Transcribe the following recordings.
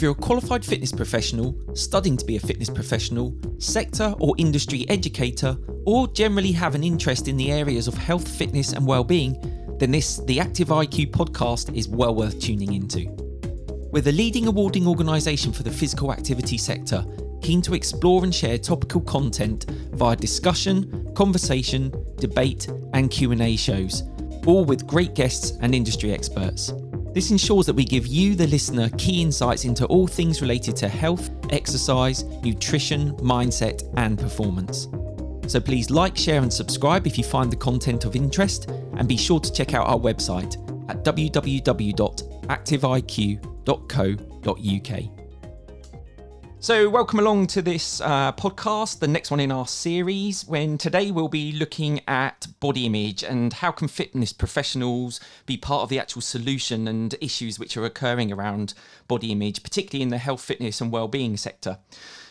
If you're a qualified fitness professional, studying to be a fitness professional, sector or industry educator, or generally have an interest in the areas of health, fitness, and well-being, then this, the Active IQ podcast, is well worth tuning into. We're the leading awarding organisation for the physical activity sector, keen to explore and share topical content via discussion, conversation, debate, and Q&A shows, all with great guests and industry experts. This ensures that we give you, the listener, key insights into all things related to health, exercise, nutrition, mindset, and performance. So please like, share, and subscribe if you find the content of interest, and be sure to check out our website at www.activeiq.co.uk. So, welcome along to this uh, podcast, the next one in our series. When today we'll be looking at body image and how can fitness professionals be part of the actual solution and issues which are occurring around body image, particularly in the health, fitness, and well-being sector.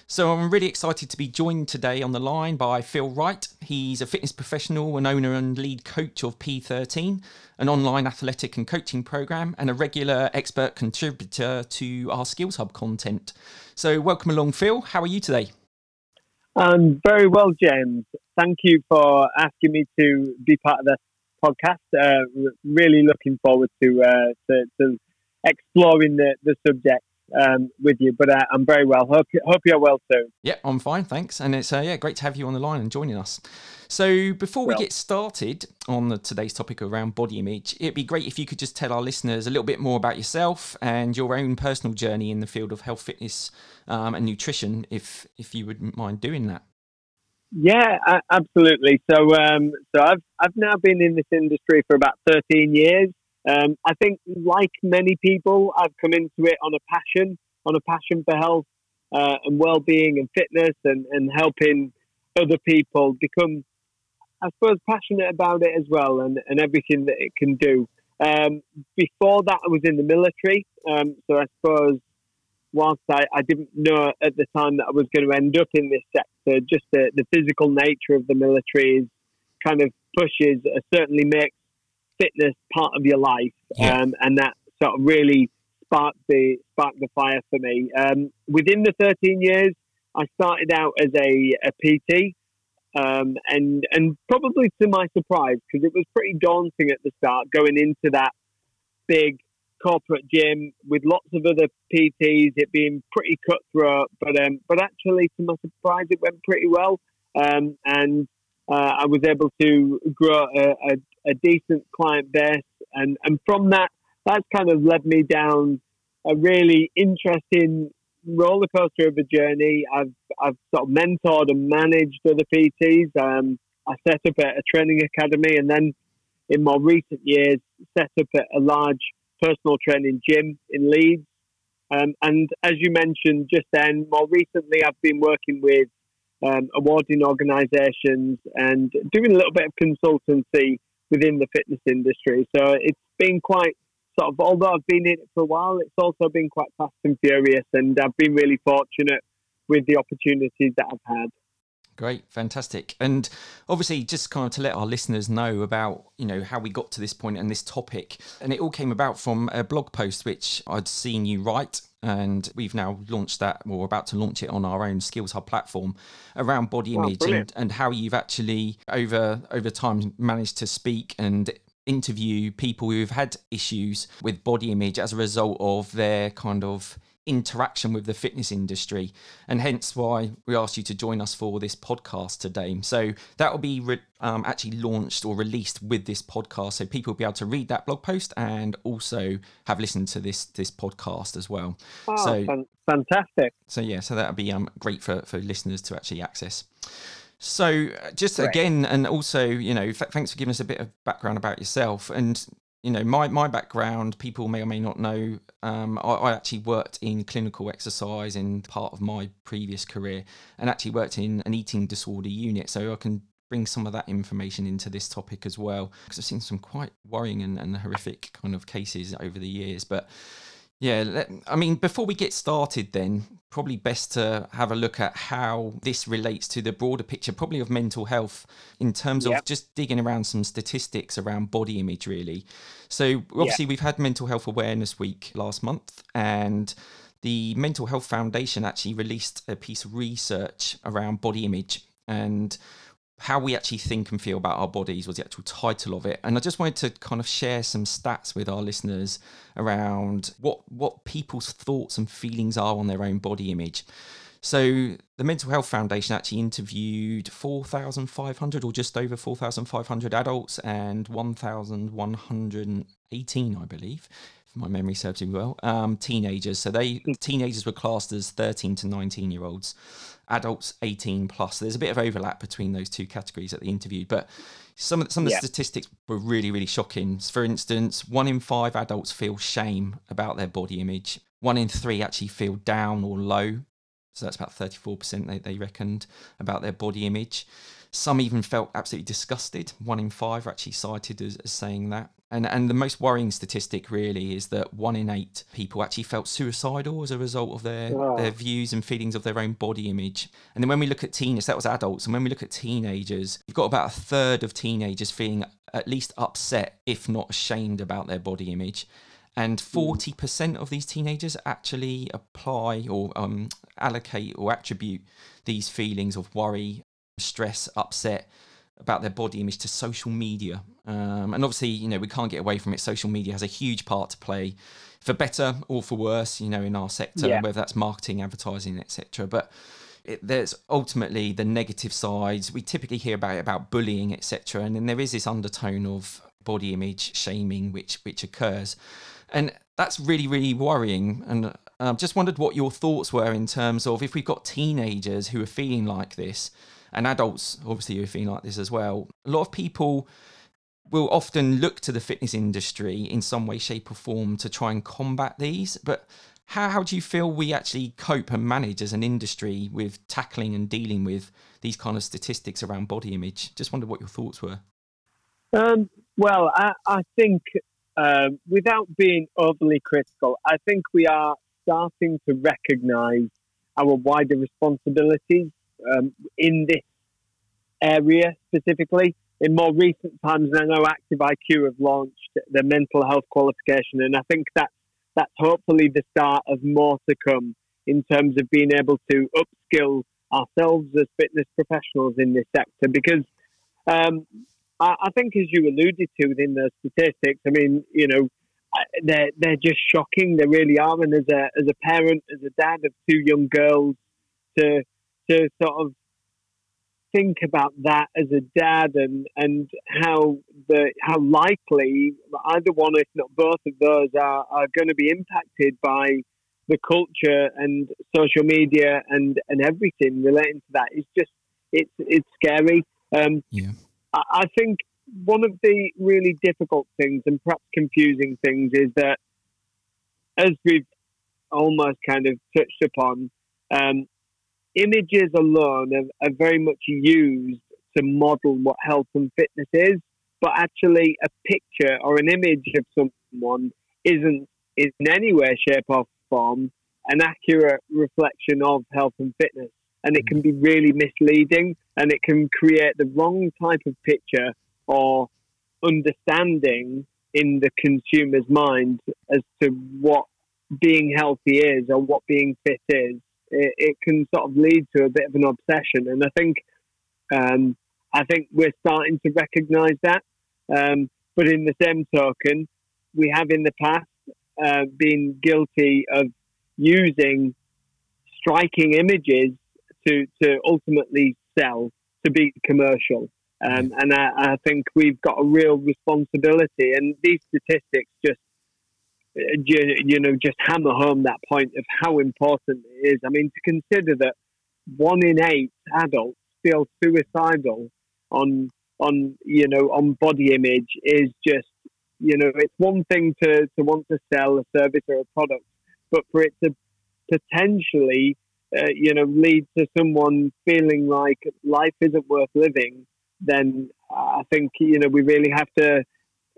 So I'm really excited to be joined today on the line by Phil Wright. He's a fitness professional and owner and lead coach of P13, an online athletic and coaching program, and a regular expert contributor to our Skills Hub content. So welcome along, Phil. How are you today? I'm very well, James. Thank you for asking me to be part of the podcast. Uh, really looking forward to, uh, to, to exploring the, the subject um, with you. But uh, I'm very well. Hope hope you're well too. Yeah, I'm fine, thanks. And it's uh, yeah great to have you on the line and joining us. So before we well, get started on the, today's topic around body image, it'd be great if you could just tell our listeners a little bit more about yourself and your own personal journey in the field of health, fitness, um, and nutrition, if if you wouldn't mind doing that. Yeah, absolutely. So, um, so I've I've now been in this industry for about 13 years. Um, I think, like many people, I've come into it on a passion, on a passion for health uh, and well-being and fitness, and, and helping other people become, I suppose, passionate about it as well, and, and everything that it can do. Um, before that, I was in the military, um, so I suppose whilst I, I didn't know at the time that I was going to end up in this sector, just the, the physical nature of the military is kind of pushes, uh, certainly makes fitness part of your life, yeah. um, and that sort of really sparked the sparked the fire for me. Um, within the 13 years, I started out as a, a PT, um, and and probably to my surprise, because it was pretty daunting at the start, going into that big corporate gym with lots of other PTs, it being pretty cutthroat. But um, but actually, to my surprise, it went pretty well, um, and uh, I was able to grow a, a, a, decent client base, and, and from that, that's kind of led me down a really interesting roller coaster of a journey. I've I've sort of mentored and managed other PTs. Um, I set up a, a, training academy, and then in more recent years, set up a, a large personal training gym in Leeds. Um, and as you mentioned just then, more recently, I've been working with um, awarding organisations and doing a little bit of consultancy within the fitness industry. So it's been quite sort of, although I've been in it for a while, it's also been quite fast and furious, and I've been really fortunate with the opportunities that I've had. Great, fantastic. And obviously, just kind of to let our listeners know about, you know, how we got to this point and this topic. And it all came about from a blog post which I'd seen you write and we've now launched that or we're about to launch it on our own skills hub platform around body oh, image and, and how you've actually over over time managed to speak and interview people who've had issues with body image as a result of their kind of interaction with the fitness industry, and hence why we asked you to join us for this podcast today. So that will be re- um, actually launched or released with this podcast, so people will be able to read that blog post and also have listened to this this podcast as well. Oh, so fantastic! So yeah, so that'll be um, great for for listeners to actually access. So, uh, just again, and also, you know, f- thanks for giving us a bit of background about yourself. And you know, my, my background, people may or may not know, um, I, I, actually worked in clinical exercise in part of my previous career and actually worked in an eating disorder unit. So I can bring some of that information into this topic as well, because I've seen some quite worrying and, and horrific kind of cases over the years. But yeah, I mean, before we get started, then probably best to have a look at how this relates to the broader picture, probably of mental health, in terms yep. of just digging around some statistics around body image, really. So, obviously, yep. we've had Mental Health Awareness Week last month, and the Mental Health Foundation actually released a piece of research around body image and how we actually think and feel about our bodies was the actual title of it. And i just wanted to kind of share some stats with our listeners around what what people's thoughts and feelings are on their own body image. So the mental health foundation actually interviewed 4500 or just over 4500 adults and 1118 i believe if my memory serves me well um, teenagers so they teenagers were classed as 13 to 19 year olds adults 18 plus. So there's a bit of overlap between those two categories at the interview, but some of, some of the yeah. statistics were really, really shocking. For instance, one in five adults feel shame about their body image. One in three actually feel down or low. So that's about 34% they, they reckoned about their body image. Some even felt absolutely disgusted. One in five are actually cited as, as saying that. And and the most worrying statistic really is that one in eight people actually felt suicidal as a result of their oh. their views and feelings of their own body image. And then when we look at teenagers, that was adults, and when we look at teenagers, you've got about a third of teenagers feeling at least upset, if not ashamed, about their body image. And hmm. forty percent of these teenagers actually apply or um, allocate or attribute these feelings of worry, stress, upset about their body image to social media. Um, and obviously, you know, we can't get away from it. Social media has a huge part to play, for better or for worse, you know, in our sector, yeah. whether that's marketing, advertising, etc. But it, there's ultimately the negative sides. We typically hear about it, about bullying, etc. And then there is this undertone of body image shaming, which which occurs, and that's really really worrying. And I um, just wondered what your thoughts were in terms of if we've got teenagers who are feeling like this and adults obviously are feeling like this as well. A lot of people will often look to the fitness industry in some way, shape, or form to try and combat these. But how, how do you feel we actually cope and manage as an industry with tackling and dealing with these kind of statistics around body image? Just wondered what your thoughts were. Um, well, I, I think uh, without being overly critical, I think we are starting to recognise our wider responsibilities um, in this area specifically. In more recent times, I know Active IQ have launched the mental health qualification, and I think that's that's hopefully the start of more to come in terms of being able to upskill ourselves as fitness professionals in this sector. Because um, I, I think, as you alluded to within the statistics, I mean, you know, they're they're just shocking. They really are. And as a as a parent, as a dad of two young girls, to to sort of think about that as a dad and and how the how likely either one if not both of those are, are going to be impacted by the culture and social media and and everything relating to that. Is just it's it's scary. Um, yeah. I, I think one of the really difficult things and perhaps confusing things is that as we've almost kind of touched upon um, images alone are, are very much used to model what health and fitness is, but actually a picture or an image of someone isn't in any way, shape, or form an accurate reflection of health and fitness. And it can be really misleading and it can create the wrong type of picture or understanding in the consumer's mind as to what being healthy is or what being fit is it, it, can sort of lead to a bit of an obsession. And I think um, I think we're starting to recognise that. Um, but in the same token, we have in the past uh, been guilty of using striking images to to ultimately sell to be commercial. Um, and I, I, think we've got a real responsibility. And these statistics just you, know, just hammer home that point of how important it is. I mean, to consider that one in eight adults feel suicidal on on you know on body image is just you know it's one thing to to want to sell a service or a product, but for it to potentially uh, you know lead to someone feeling like life isn't worth living, then I think you know we really have to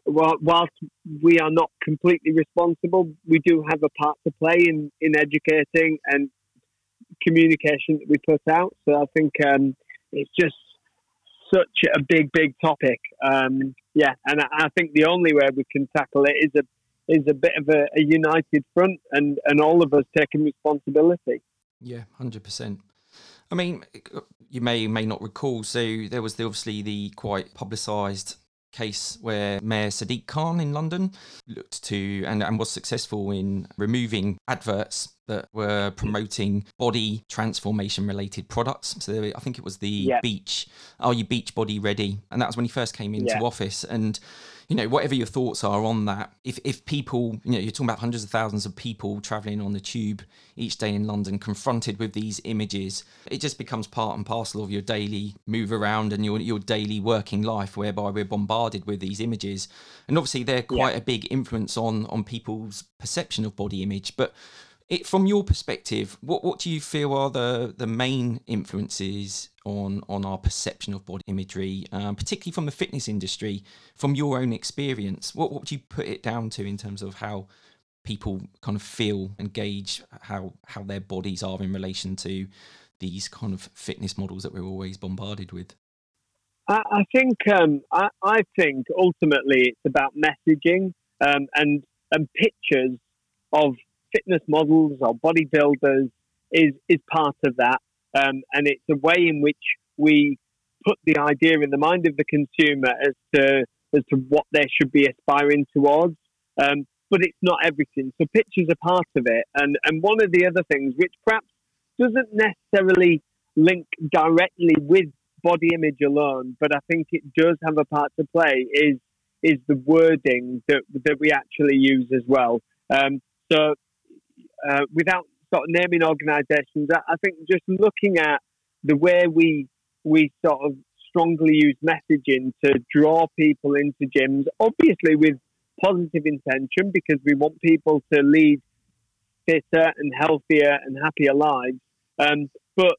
whilst we are not completely responsible, we do have a part to play in, in educating and communication that we put out. So I think um, it's just such a big, big topic. Um, yeah, and I, think the only way we can tackle it is a is a bit of a, a united front and, and all of us taking responsibility. Yeah, hundred percent. I mean, you may may not recall. So there was the, obviously the quite publicised case where Mayor Sadiq Khan in London looked to and, and was successful in removing adverts that were promoting body transformation related products. So I think it was the yeah. beach, are you beach body ready? And that was when he first came into yeah. office. And you know, whatever your thoughts are on that, if if people, you know, you're talking about hundreds of thousands of people traveling on the tube each day in London, confronted with these images, it just becomes part and parcel of your daily move around and your your daily working life, whereby we're bombarded with these images, and obviously they're quite yeah. a big influence on on people's perception of body image, but it, from your perspective, what, what do you feel are the, the main influences on on our perception of body imagery, um, particularly from the fitness industry, from your own experience? What, what would you put it down to in terms of how people kind of feel and gauge how how their bodies are in relation to these kind of fitness models that we're always bombarded with? I, I think um, I, I, think ultimately it's about messaging um, and and pictures of fitness models or bodybuilders is is part of that, um, and it's a way in which we put the idea in the mind of the consumer as to as to what they should be aspiring towards. Um, but it's not everything. So pictures are part of it, and and one of the other things which perhaps doesn't necessarily link directly with body image alone, but I think it does have a part to play is is the wording that that we actually use as well. Um, so uh, without sort of naming organisations, I, think just looking at the way we we sort of strongly use messaging to draw people into gyms, obviously with positive intention because we want people to lead fitter and healthier and happier lives. Um, but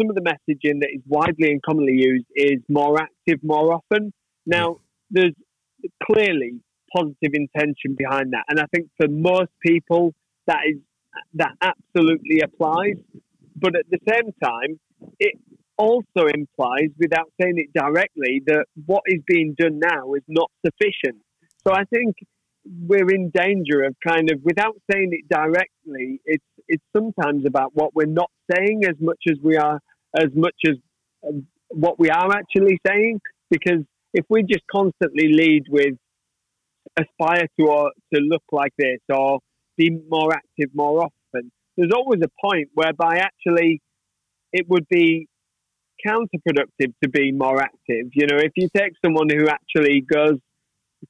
some of the messaging that is widely and commonly used is more active more often. Now, there's clearly positive intention behind that. And I think for most people, that is that absolutely applies. But at the same time, it also implies, without saying it directly, that what is being done now is not sufficient. So I think we're in danger of kind of, without saying it directly, it's it's sometimes about what we're not saying as much as we are, as much as um, what we are actually saying. Because if we just constantly lead with aspire to or to look like this or be more active more often. There's always a point whereby actually it would be counterproductive to be more active. You know, if you take someone who actually goes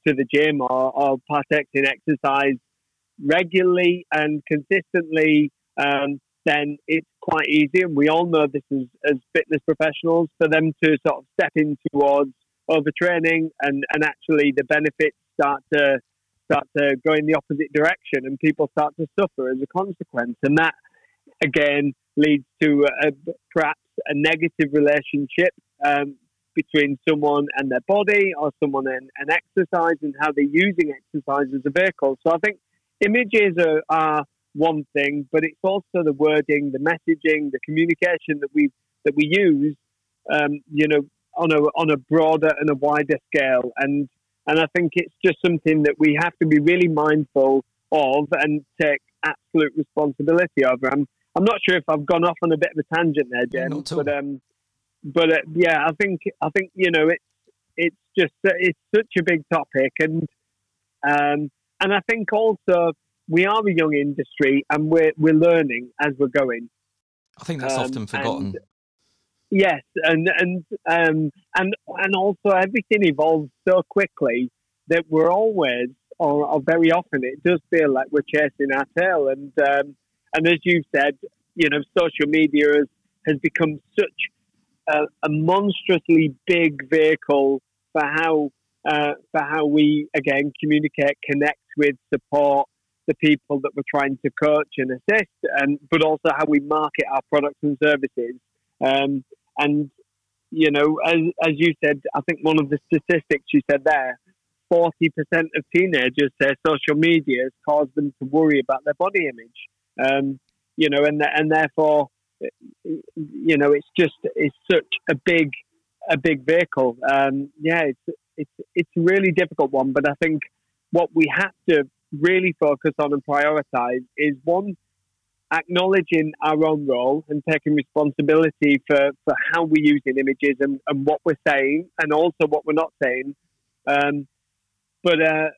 to the gym or, or partakes in exercise regularly and consistently, um, then it's quite easy. And we all know this as, as fitness professionals for them to sort of step in towards overtraining and, and actually the benefits start to start to go in the opposite direction and people start to suffer as a consequence. And that, again, leads to a, perhaps a negative relationship um, between someone and their body or someone and, and, exercise and how they're using exercise as a vehicle. So I think images are, are one thing, but it's also the wording, the messaging, the communication that we that we use, um, you know, on a on a broader and a wider scale. And and I think it's just something that we have to be really mindful of and take absolute responsibility over. I'm, I'm not sure if I've gone off on a bit of a tangent there, James, but um, but uh, yeah, I think I think you know it's it's just uh, it's such a big topic, and um, and I think also we are a young industry and we're we're learning as we're going. I think that's um, often forgotten. Yes, and and um, and and also everything evolves so quickly that we're always, or, or, very often, it does feel like we're chasing our tail. And um, and as you said, you know, social media has, has become such a, a monstrously big vehicle for how uh, for how we again communicate, connect with, support the people that we're trying to coach and assist, and but also how we market our products and services. Um, and, you know, as, as you said, I think one of the statistics you said there 40% of teenagers say social media has caused them to worry about their body image. Um, you know, and, and therefore, you know, it's just, it's such a big, a big vehicle. Um, yeah, it's, it's, it's a really difficult one, but I think what we have to really focus on and prioritize is one, acknowledging our own role and taking responsibility for, for how we're using images and, and what we're saying and also what we're not saying. Um, but uh,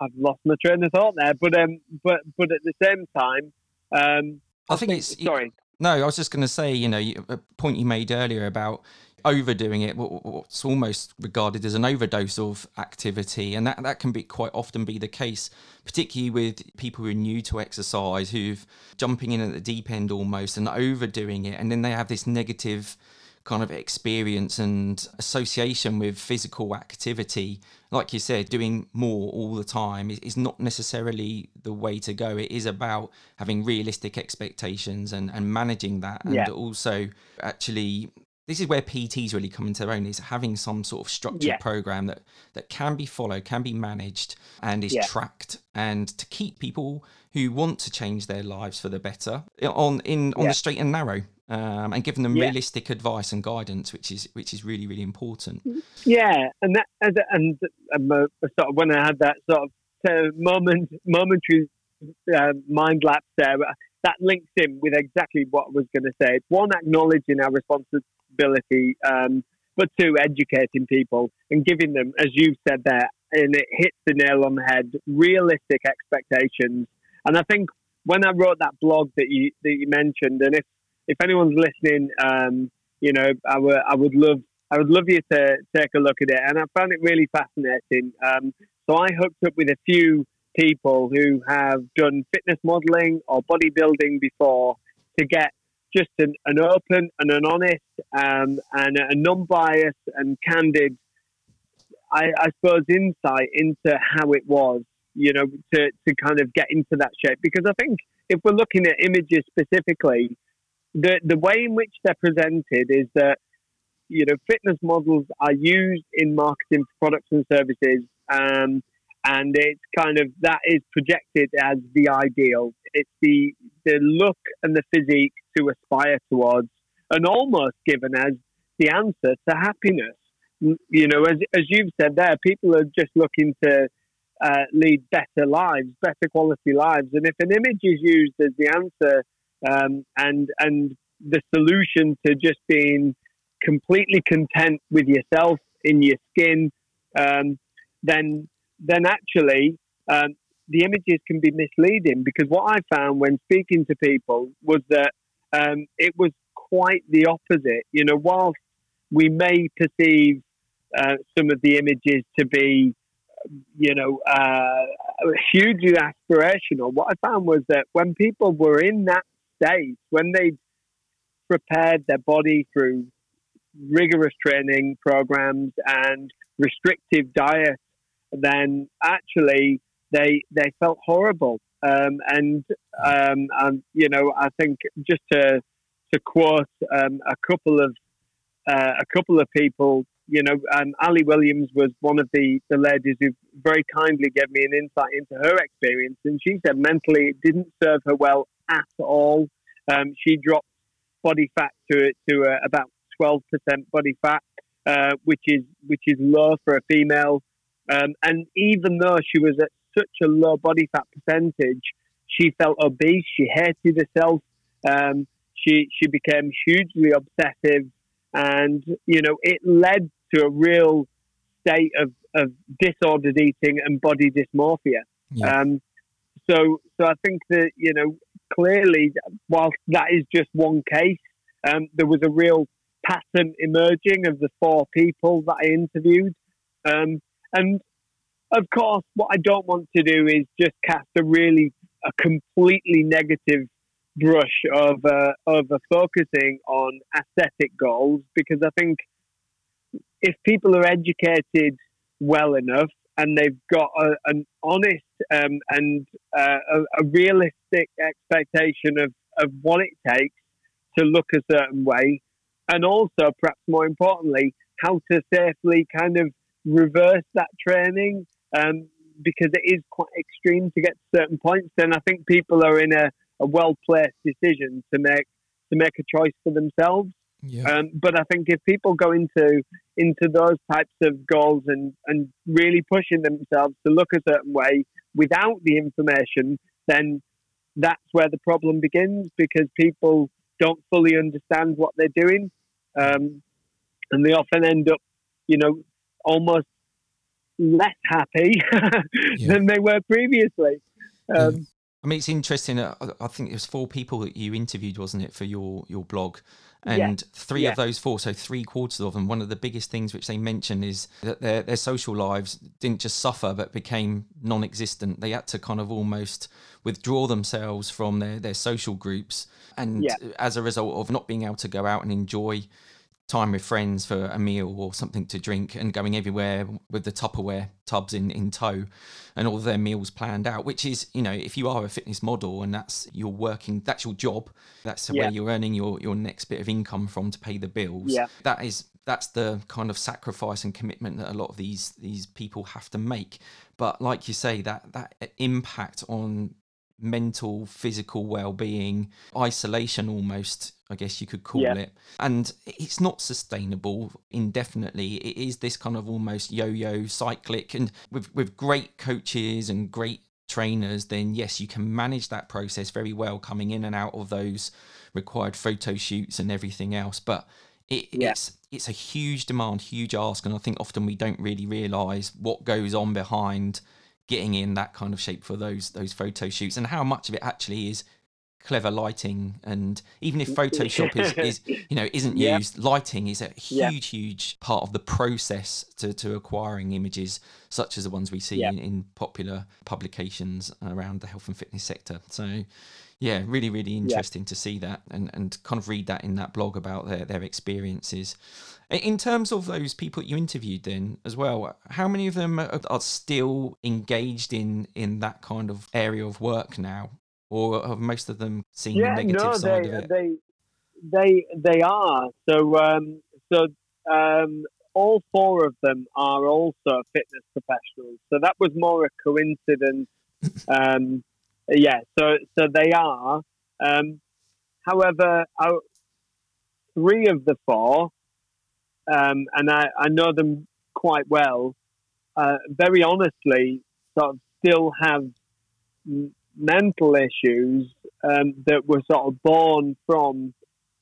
I've lost my train of thought there. But um, but but at the same time, um, I think it's sorry. No, I was just going to say, you know, a point you made earlier about overdoing it, what's almost regarded as an overdose of activity, and that that can be quite often be the case, particularly with people who are new to exercise, who've jumping in at the deep end almost and overdoing it, and then they have this negative kind of experience and association with physical activity. Like you said, doing more all the time is, is not necessarily the way to go. It is about having realistic expectations and, and managing that, and yeah. also actually this is where PTs really come into their own is having some sort of structured yeah. program that that can be followed, can be managed, and is yeah. tracked, and to keep people who want to change their lives for the better on in on yeah. the straight and narrow. Um, and giving them realistic advice and guidance, which is which is really really important. Yeah, and that and, and um, uh, sort of when I had that sort of uh, moment momentary uh, mind lapse there, that links in with exactly what I was going to say. One, acknowledging our responsibility um, but two, educating people and giving them, as you've said there, and it hits the nail on the head, realistic expectations. And I think when I wrote that blog that you that you mentioned, and if if anyone's listening, um, you know, I would I would love I would love you to take a look at it. And I found it really fascinating. Um, so I hooked up with a few people who have done fitness modeling or bodybuilding before to get just an, an open and an honest um, and a non-biased and candid, I, I, suppose, insight into how it was, you know, to, to kind of get into that shape. Because I think if we're looking at images specifically, the, the way in which they're presented is that, you know, fitness models are used in marketing for products and services um, and it's kind of that is projected as the ideal. It's the the look and the physique to aspire towards, and almost given as the answer to happiness. You know, as as you've said there, people are just looking to uh, lead better lives, better quality lives, and if an image is used as the answer um, and and the solution to just being completely content with yourself in your skin, um, then then actually um, the images can be misleading because what I found when speaking to people was that um, it was quite the opposite. You know, whilst we may perceive uh, some of the images to be, you know, uh, hugely aspirational, what I found was that when people were in that state, when they prepared their body through rigorous training programs and restrictive diet then actually they they felt horrible. Um, and um, and you know, I think just to to quote um, a couple of uh, a couple of people, you know, Ali Williams was one of the, the ladies who very kindly gave me an insight into her experience, and she said mentally it didn't serve her well at all. Um, she dropped body fat to to uh, about twelve percent body fat, uh, which is which is low for a female. Um, and even though she was at such a low body fat percentage, she felt obese. She hated herself. Um, she she became hugely obsessive, and you know it led to a real state of, of disordered eating and body dysmorphia. Yeah. Um, so so I think that you know clearly, whilst that is just one case, um, there was a real pattern emerging of the four people that I interviewed. Um, and of course, what I don't want to do is just cast a really a completely negative brush of uh, uh, focusing on aesthetic goals because I think if people are educated well enough and they've got a, an honest um, and uh, a, a, realistic expectation of, of what it takes to look a certain way, and also perhaps more importantly, how to safely kind of reverse that training um, because it is quite extreme to get to certain points. Then I think people are in a, a well placed decision to make to make a choice for themselves. Yeah. Um, but I think if people go into into those types of goals and, and really pushing themselves to look a certain way without the information, then that's where the problem begins because people don't fully understand what they're doing, um, and they often end up, you know, almost less happy yeah. than they were previously. Um, I mean, it's interesting. Uh, I think it was four people that you interviewed, wasn't it, for your your blog? And yeah. three yeah. of those four, so three quarters of them, one of the biggest things which they mention is that their their social lives didn't just suffer but became non-existent. They had to kind of almost withdraw themselves from their their social groups, and yeah. as a result of not being able to go out and enjoy time with friends for a meal or something to drink and going everywhere with the Tupperware tubs in, in tow and all their meals planned out, which is, you know, if you are a fitness model and that's your working, that's your job, that's yeah. where you're earning your, your next bit of income from to pay the bills. Yeah. That is, that's the kind of sacrifice and commitment that a lot of these, these people have to make. But like you say, that, that impact on mental, physical well being, isolation almost, I guess you could call yeah. it. And it's not sustainable indefinitely. It is this kind of almost yo yo cyclic. And with, with great coaches and great trainers, then yes, you can manage that process very well coming in and out of those required photo shoots and everything else. But it, yeah. it's it's a huge demand, huge ask, and I think often we don't really realise what goes on behind getting in that kind of shape for those those photo shoots and how much of it actually is clever lighting and even if mm, photoshop is, is you know isn't used lighting is a huge huge part of the process to, to acquiring images such as the ones we see in, in, popular publications around the health and fitness sector. So yeah really really interesting to see that and and kind of read that in that blog about their, their experiences. In terms of those people you interviewed, then as well, how many of them are, are still engaged in in that kind of area of work now, or have most of them seen yeah, the negative no, side they, of it? They they they are. So um, so um, all four of them are also fitness professionals. So that was more a coincidence. um, yeah. So so they are. Um, however, three of the four um, and I, I know them quite well, uh, very honestly, sort of still have m- mental issues um, that were sort of born from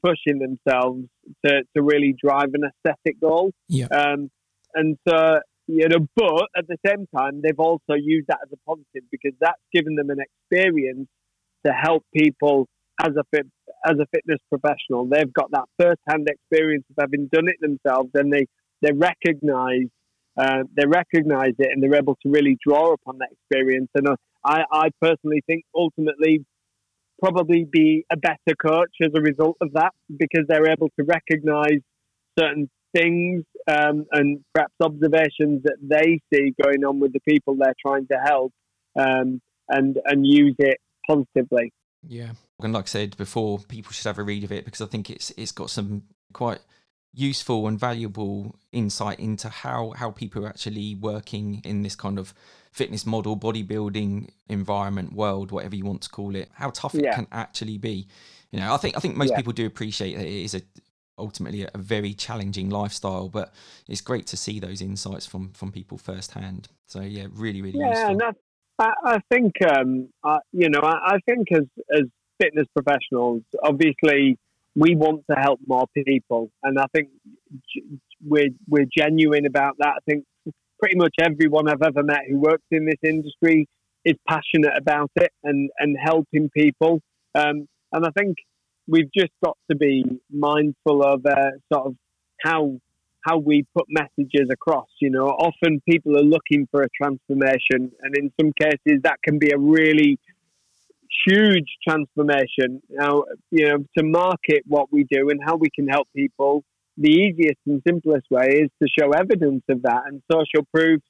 pushing themselves to, to really drive an aesthetic goal. Yeah. Um, and so, you know, but at the same time, they've also used that as a positive because that's given them an experience to help people as a fit, as a fitness professional. They've got that first hand experience of having done it themselves, and they they recognise uh, they recognise it, and they're able to really draw upon that experience. And uh, I, I personally think ultimately probably be a better coach as a result of that because they're able to recognise certain things um, and perhaps observations that they see going on with the people they're trying to help um, and and use it positively. Yeah, and like I said before, people should have a read of it because I think it's it's got some quite useful and valuable insight into how how people are actually working in this kind of fitness model bodybuilding environment world whatever you want to call it how tough yeah. it can actually be you know i think i think most yeah. people do appreciate that it is a ultimately a, a, very challenging lifestyle but it's great to see those insights from from people firsthand so yeah really really yeah useful. I, I think um, I, you know I, I, think as as fitness professionals, obviously we want to help more people, and I think we're we're genuine about that. I think pretty much everyone I've ever met who works in this industry is passionate about it and and helping people. Um, and I think we've just got to be mindful of uh, sort of how how we put messages across. You know, often people are looking for a transformation, and in some cases that can be a really huge transformation. Now, you know, to market what we do and how we can help people, the easiest and simplest way is to show evidence of that, and social proof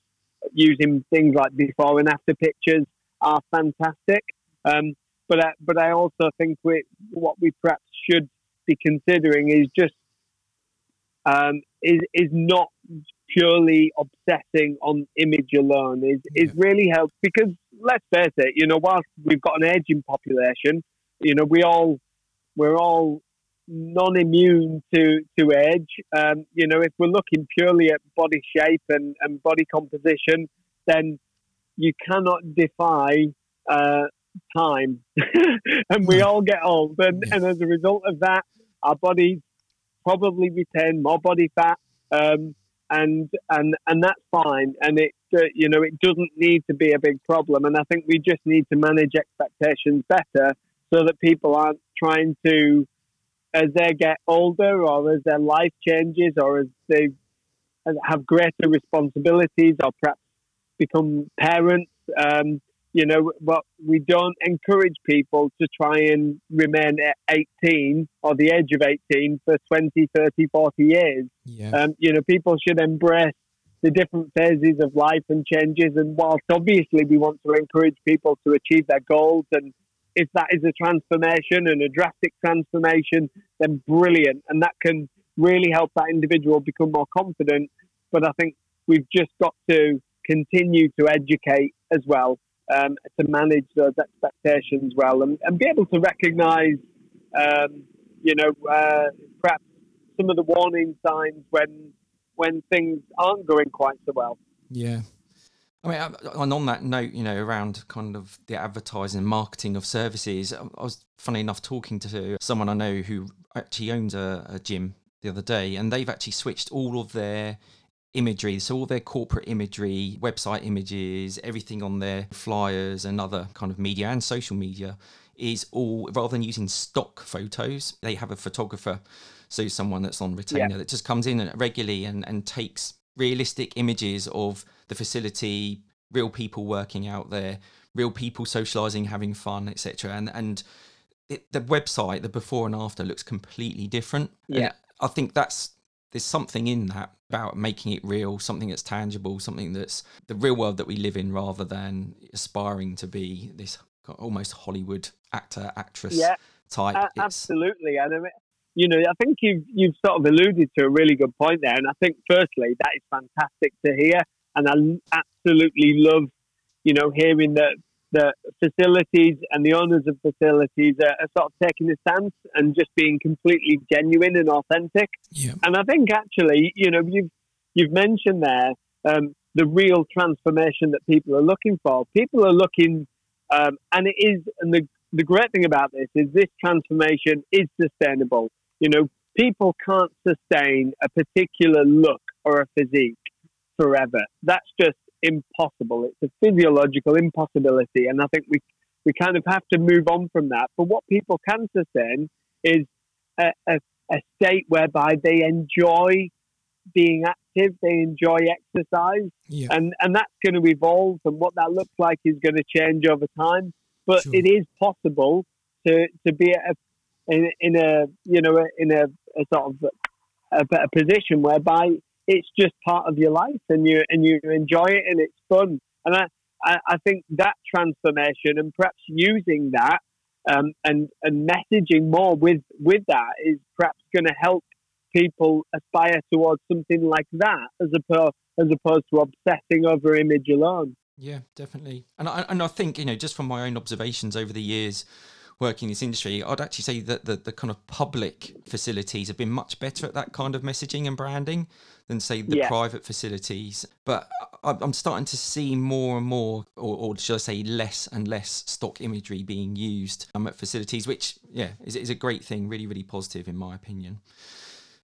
using things like before and after pictures are fantastic. Um, but I, but I also think we, what we perhaps should be considering is just um, is is not purely obsessing on image alone. Is is really helps because let's face it, you know, whilst we've got an aging population, you know, we all we're all non-immune to to age. Um, you know, if we're looking purely at body shape and, and body composition, then you cannot defy uh, time, and we all get old, and, and as a result of that, our bodies probably retain more body fat, um, and and and that's fine, and it uh, you know it doesn't need to be a big problem, and I think we just need to manage expectations better so that people aren't trying to as they get older or as their life changes or as they have greater responsibilities or perhaps become parents. Um, you know, but we don't encourage people to try and remain at 18 or the age of 18 for 20, 30, 40 years. Yeah. Um, you know, people should embrace the different phases of life and changes. And whilst obviously we want to encourage people to achieve their goals, and if that is a transformation and a drastic transformation, then brilliant. And that can really help that individual become more confident. But I think we've just got to continue to educate as well um, to manage those expectations well and, and be able to recognise, um, you know, uh, perhaps some of the warning signs when when things aren't going quite so well. Yeah. I mean, and on that note, you know, around kind of the advertising and marketing of services, I was funny enough talking to someone I know who actually owns a, a gym the other day, and they've actually switched all of their imagery. So all their corporate imagery, website images, everything on their flyers and other kind of media and social media is all rather than using stock photos, they have a photographer. So someone that's on retainer yeah. that just comes in regularly and, and takes realistic images of the facility, real people working out there, real people socializing, having fun, etc. And and it, the website, the before and after, looks completely different. Yeah, and I think that's there's something in that about making it real, something that's tangible, something that's the real world that we live in, rather than aspiring to be this almost Hollywood actor actress yeah, type. Uh, absolutely, and you know, I think you've you've sort of alluded to a really good point there, and I think firstly that is fantastic to hear, and I absolutely love, you know, hearing that the facilities and the owners of facilities are, are, sort of taking a stance and just being completely genuine and authentic. Yeah. And I think actually, you know, you've you've mentioned there um, the real transformation that people are looking for. People are looking, um, and it is, and the the great thing about this is this transformation is sustainable. You know, people can't sustain a particular look or a physique forever. That's just impossible. It's a physiological impossibility, and I think we we kind of have to move on from that. But what people can sustain is a, a, a state whereby they enjoy being active, they enjoy exercise, yeah. and and that's going to evolve. And what that looks like is going to change over time. But sure. it is possible to to be at a, in in a you know in a, a sort of a, a position whereby it's just part of your life and you and you enjoy it and it's fun. And I, I, I think that transformation and perhaps using that um, and and messaging more with with that is perhaps going to help people aspire towards something like that as opposed as opposed to obsessing over image alone. Yeah, definitely. And I and I think you know just from my own observations over the years working in this industry, I'd actually say that the, the kind of public facilities have been much better at that kind of messaging and branding than say the yeah. private facilities. But I'm starting to see more and more, or, or should I say, less and less stock imagery being used um, at facilities, which yeah is, is a great thing, really really positive in my opinion.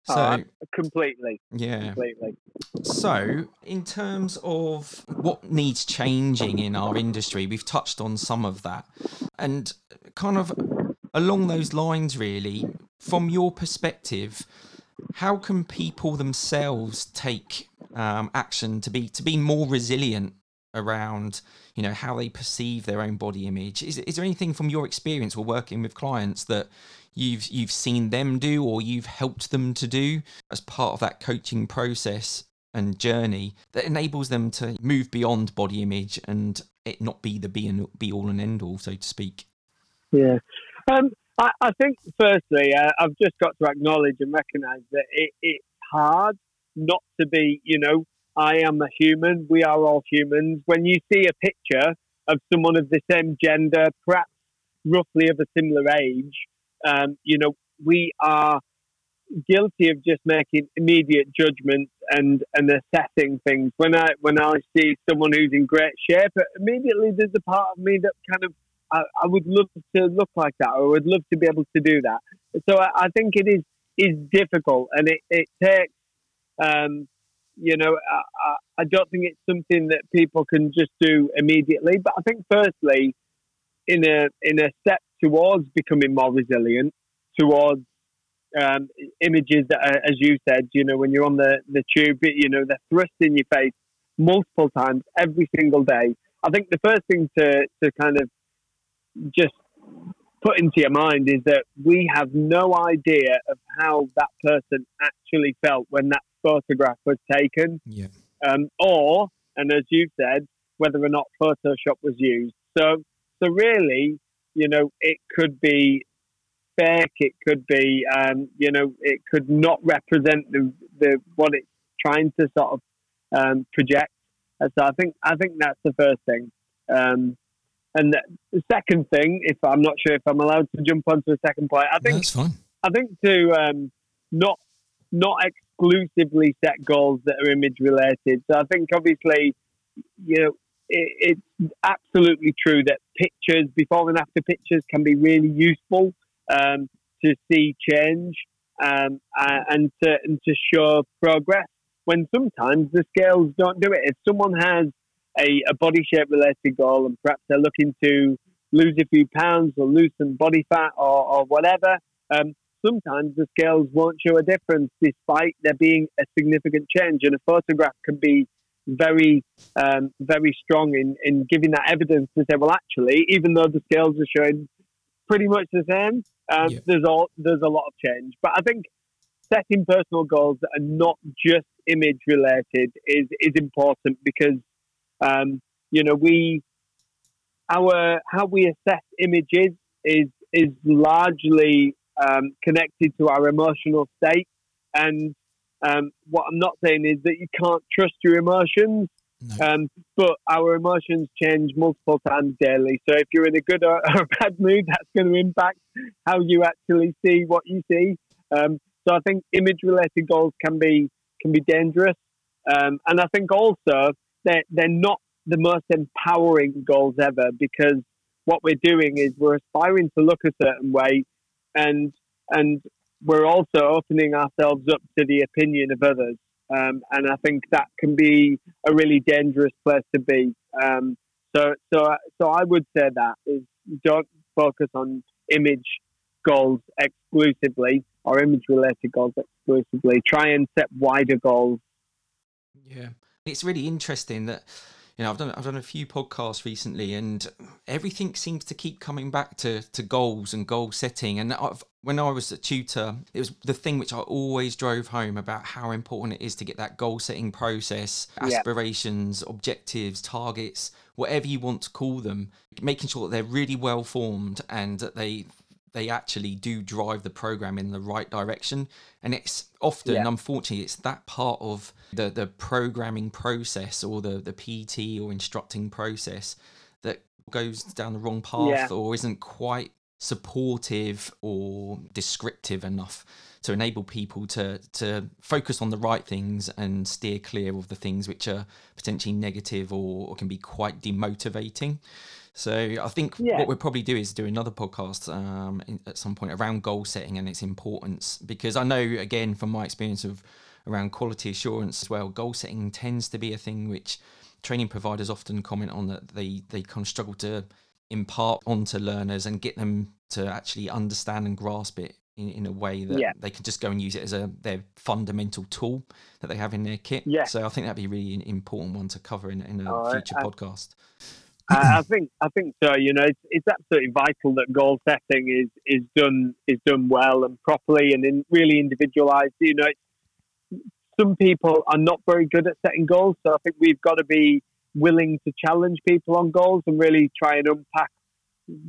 So uh, completely, yeah, completely. So, in terms of what needs changing in our industry, we've touched on some of that, and kind of along those lines, really, from your perspective, how can people themselves take um, action to be to be more resilient around you know how they perceive their own body image. Is, is there anything from your experience or working with clients that you've you've seen them do or you've helped them to do as part of that coaching process and journey that enables them to move beyond body image and it not be the be and be all and end all so to speak? Yeah. Um, I, I think, firstly, uh, I've just got to acknowledge and recognise that it, it's hard not to be, you know, I am a human. We are all humans. When you see a picture of someone of the same gender, perhaps roughly of a similar age, um, you know, we are guilty of just making immediate judgments and and assessing things. When I when I see someone who's in great shape, immediately there's a part of me that kind of I, I would love to look like that, or I would love to be able to do that. So I, I think it is is difficult, and it it takes. Um, you know, I, I don't think it's something that people can just do immediately. But I think, firstly, in a in a step towards becoming more resilient, towards um, images that, are, as you said, you know, when you're on the, the tube, you know, they're thrust in your face multiple times every single day. I think the first thing to, to kind of just put into your mind is that we have no idea of how that person actually felt when that photograph was taken. Yeah. Um, or, and as you said, whether or not Photoshop was used. So, so really, you know, it could be fake. It could be, um, you know, it could not represent the, the what it's trying to sort of um, project. And so I think I think that's the first thing. Um, and the second thing, if I'm not sure if I'm allowed to jump onto a second point, I think that's fine. I think to um, not not exclusively set goals that are image related. So I think obviously, you know, it, it's absolutely true that pictures, before and after pictures, can be really useful um, to see change um, and to and to show progress. When sometimes the scales don't do it. If someone has a, a body shape related goal and perhaps they're looking to lose a few pounds or lose some body fat or, or whatever, um, sometimes the scales won't show a difference despite there being a significant change. And a photograph can be very, um, very strong in, in giving that evidence to say, well, actually, even though the scales are showing pretty much the same, um, yeah. there's all there's a lot of change. But I think setting personal goals that are not just image related is is important because um, you know we our how we assess images is is largely um, connected to our emotional state. And um, what I'm not saying is that you can't trust your emotions, no. um, but our emotions change multiple times daily. So if you're in a good or, or bad mood, that's going to impact how you actually see what you see. Um, so I think image-related goals can be can be dangerous, um, and I think also they're they're not the most empowering goals ever because what we're doing is we're aspiring to look a certain way and and we're also opening ourselves up to the opinion of others. Um, and I think that can be a really dangerous place to be. Um, so, so, so I would say that is don't focus on image goals exclusively or image related goals exclusively. Try and set wider goals. Yeah, it's really interesting that you know, I've done I've done a few podcasts recently, and everything seems to keep coming back to to goals and goal setting. And I've, when I was a tutor, it was the thing which I always drove home about how important it is to get that goal setting process, aspirations, objectives, targets, whatever you want to call them, making sure that they're really well formed and that they they actually do drive the program in the right direction. And it's often, yeah. unfortunately, it's that part of the, the programming process or the, the PT or instructing process that goes down the wrong path yeah. or isn't quite supportive or descriptive enough to enable people to to focus on the right things and steer clear of the things which are potentially negative or, or can be quite demotivating. So I think yeah. what we'll probably do is do another podcast um, in, at some point around goal setting and its importance because I know again from my experience of around quality assurance as well, goal setting tends to be a thing which training providers often comment on that they they kind of struggle to impart onto learners and get them to actually understand and grasp it in, in a way that yeah. they can just go and use it as a their fundamental tool that they have in their kit. Yeah. So I think that'd be really an important one to cover in, in a oh, future I, podcast. I think I think so. You know, it's, it's absolutely vital that goal setting is is done is done well and properly and in, really individualized. You know, some people are not very good at setting goals, so I think we've got to be willing to challenge people on goals and really try and unpack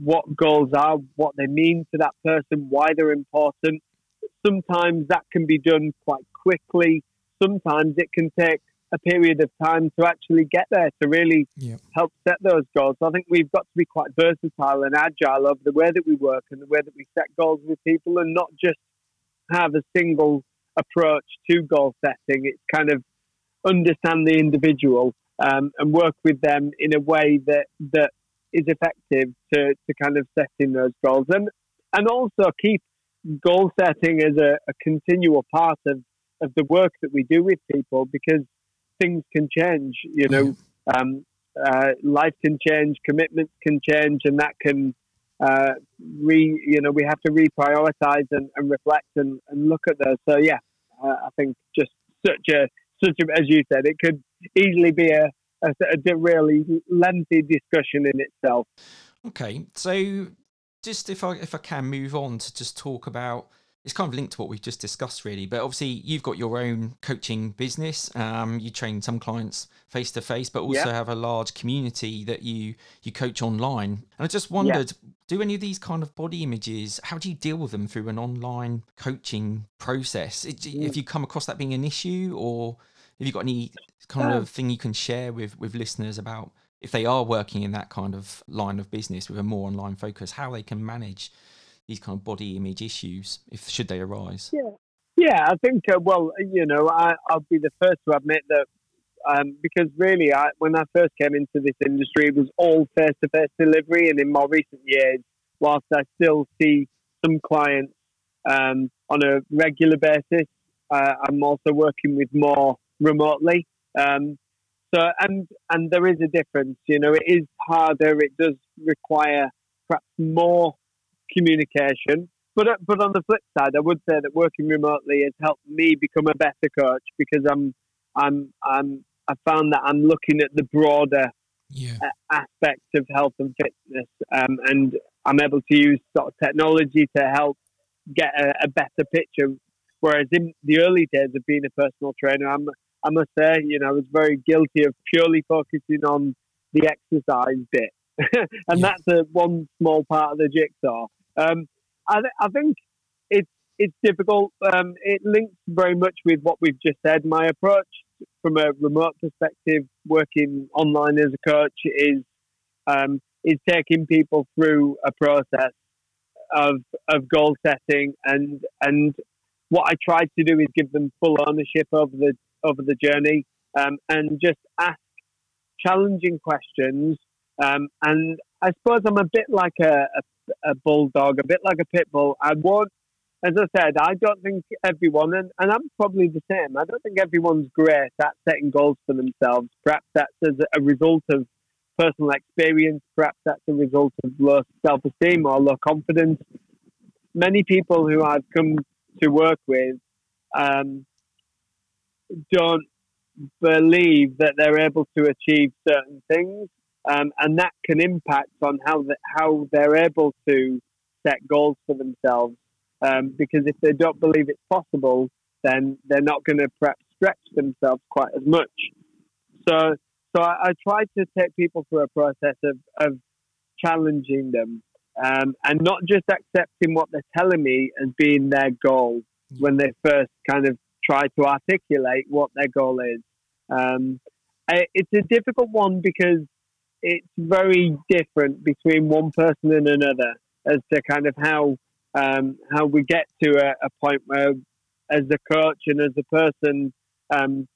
what goals are, what they mean to that person, why they're important. Sometimes that can be done quite quickly. Sometimes it can take a period of time to actually get there to really yep. help set those goals. So I think we've got to be quite versatile and agile of the way that we work and the way that we set goals with people and not just have a single approach to goal setting. It's kind of understand the individual um, and work with them in a way that that is effective to, to kind of setting those goals and and also keep goal setting as a, a continual part of, of the work that we do with people because things can change. You know, um, uh, life can change, commitments can change, and that can uh, re you know we have to reprioritize and, and reflect and, and look at those. So yeah, uh, I think just such a such a as you said, it could easily be a, a, a really lengthy discussion in itself. Okay, so just if I if I can move on to just talk about it's kind of linked to what we've just discussed, really. But obviously, you've got your own coaching business. Um, you train some clients face to face, but also have a large community that you you coach online. And I just wondered, do any of these kind of body images? How do you deal with them through an online coaching process? It, mm. If you come across that being an issue, or have you got any kind of thing you can share with with listeners about if they are working in that kind of line of business with a more online focus, how they can manage these kind of body image issues if should they arise? Yeah, yeah. I think uh, well, you know, I, will be the first to admit that um, because really, I, when I first came into this industry, it was all face to face delivery, and in more recent years, whilst I still see some clients um, on a regular basis, uh, I'm also working with more remotely. Um, so, and and there is a difference. You know, it is harder. It does require perhaps more communication. But uh, but on the flip side, I would say that working remotely has helped me become a better coach because I'm I'm I'm I found that I'm looking at the broader yeah. aspects of health and fitness, um, and I'm able to use sort of technology to help get a, a, better picture. Whereas in the early days of being a personal trainer, I'm I must say, you know, I was very guilty of purely focusing on the exercise bit, and yeah. that's a one small part of the jigsaw. Um, I, I, think it's it's difficult. Um, it links very much with what we've just said. My approach from a remote perspective, working online as a coach, is um, is taking people through a process of of goal setting, and and what I try to do is give them full ownership over the over the journey, um, and just ask challenging questions. Um, and I suppose I'm a bit like a, a a bulldog, a bit like a pit bull. I won't, as I said, I don't think everyone, and, and I'm probably the same, I don't think everyone's great at setting goals for themselves. Perhaps that's as a result of personal experience, perhaps that's a result of low self esteem or low confidence. Many people who I've come to work with um, don't believe that they're able to achieve certain things um, and that can impact on how the, how they're able to set goals for themselves. Um, because if they don't believe it's possible, then they're not going to perhaps stretch themselves quite as much. So, so I, I try to take people through a process of, of challenging them um, and not just accepting what they're telling me as being their goal when they first kind of try to articulate what their goal is. Um, it's a difficult one because it's very different between one person and another as to kind of how um, how we get to a, a, point where, as a coach and as a person um,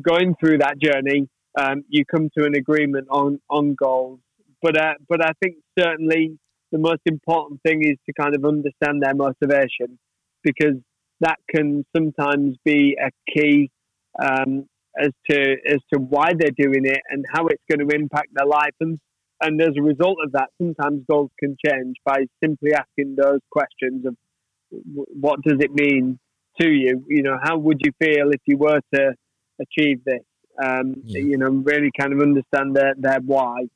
going through that journey, um, you come to an agreement on on goals. But uh, but I think certainly the most important thing is to kind of understand their motivation because that can sometimes be a key um, as to as to why they're doing it and how it's going to impact their life. And and as a result of that, sometimes goals can change by simply asking those questions of what does it mean to you? You know, how would you feel if you were to achieve this? Um, yeah. You know, really kind of understand their, their why.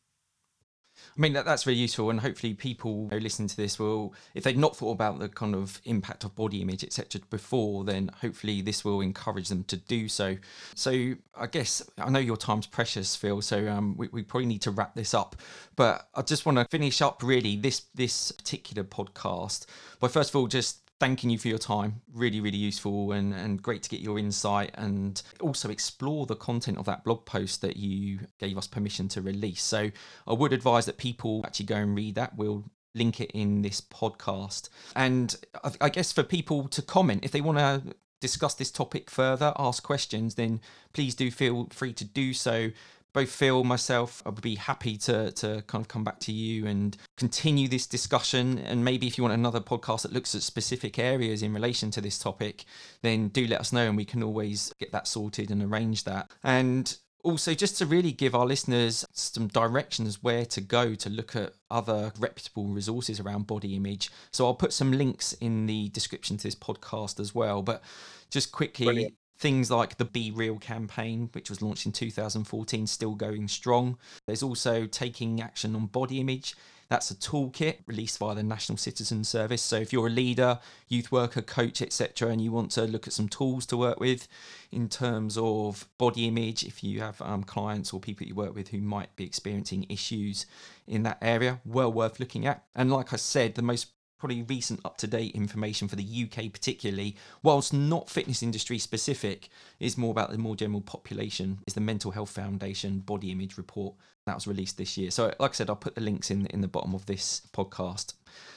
I mean, that, that's really useful, and hopefully, people you know, listening to this will, if they've not thought about the kind of impact of body image, etc., before, then hopefully this will encourage them to do so. So, I guess I know your time's precious, Phil. So, um, we, we probably need to wrap this up, but I just want to finish up really this this particular podcast by first of all just thanking you for your time. Really, really useful and, and great to get your insight and also explore the content of that blog post that you gave us permission to release. So I would advise that people actually go and read that. We'll link it in this podcast. And I guess for people to comment, if they want to discuss this topic further, ask questions, then please do feel free to do so. Both Phil, myself, I would be happy to to kind of come back to you and continue this discussion. And maybe if you want another podcast that looks at specific areas in relation to this topic, then do let us know and we can always get that sorted and arrange that. And also just to really give our listeners some directions where to go to look at other reputable resources around body image so i'll put some links in the description to this podcast as well but just quickly Brilliant. Things like the be real campaign which was launched in 2014 still going strong there's also taking action on body image that's a toolkit released via the National Citizen Service. So if you're a leader, youth worker, coach, etc., and you want to look at some tools to work with in terms of body image, if you have um, clients or people you work with who might be experiencing issues in that area, well worth looking at. And like I said, the most probably recent up to date information for the UK, particularly, whilst not fitness industry specific, is more about the more general population, is the Mental Health Foundation Body Image Report that was released this year. So, like I said, I'll put the links in, in the bottom of this podcast.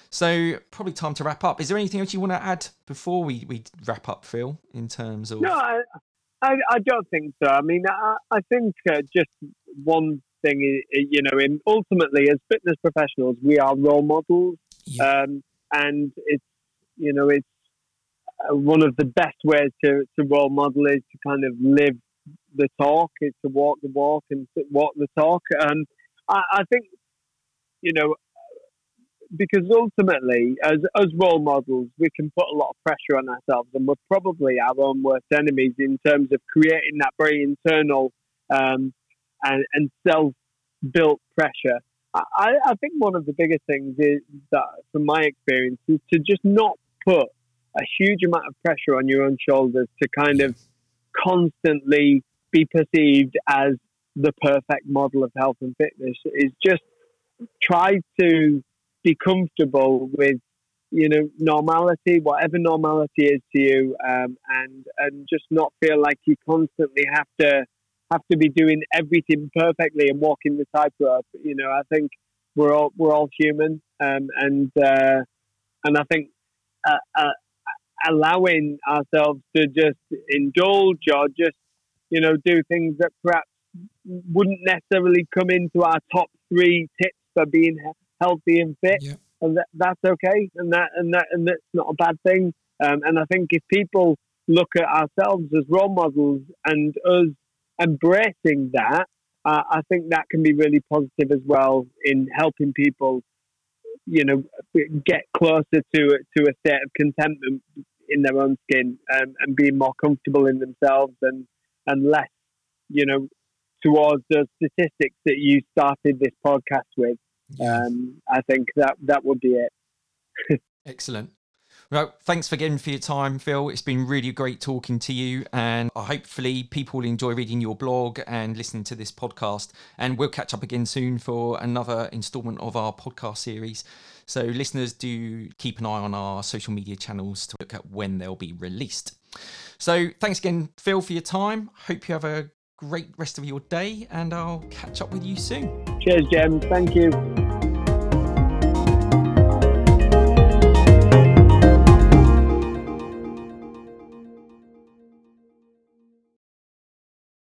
So, probably time to wrap up. Is there anything else you want to add before we, we wrap up, Phil, in terms of. No, I, I, I don't think so. I mean, I, I think uh, just one thing, you know, in, ultimately, as fitness professionals, we are role models. Yeah. Um, and it's you know it's uh, one of the best ways to, to role model is to kind of live the talk, is to walk the walk and walk the talk. And I, I think you know because ultimately, as as role models, we can put a lot of pressure on ourselves, and we're probably our own worst enemies in terms of creating that very internal um, and, and self built pressure I, I think one of the biggest things is that, from my experience, is to just not put a huge amount of pressure on your own shoulders to kind of constantly be perceived as the perfect model of health and fitness. Is just try to be comfortable with you know normality, whatever normality is to you, um, and and just not feel like you constantly have to have to be doing everything perfectly and walking the tightrope. You know, I think we're all we're all human, um, and uh, and I think uh, uh, allowing ourselves to just indulge or just you know do things that perhaps wouldn't necessarily come into our top three tips for being healthy and fit, yeah. and that, that's okay, and that and that and that's not a bad thing. Um, and I think if people look at ourselves as role models and us embracing that, uh, I think that can be really positive as well in helping people, you know, get closer to to a state of contentment in their own skin um, and being more comfortable in themselves and and less, you know, towards the statistics that you started this podcast with. Um, I think that that would be it. Excellent. Well, thanks again for your time, Phil. It's been really great talking to you, and hopefully, people will enjoy reading your blog and listening to this podcast. And we'll catch up again soon for another installment of our podcast series. So, listeners, do keep an eye on our social media channels to look at when they'll be released. So, thanks again, Phil, for your time. Hope you have a great rest of your day, and I'll catch up with you soon. Cheers, Jem. Thank you.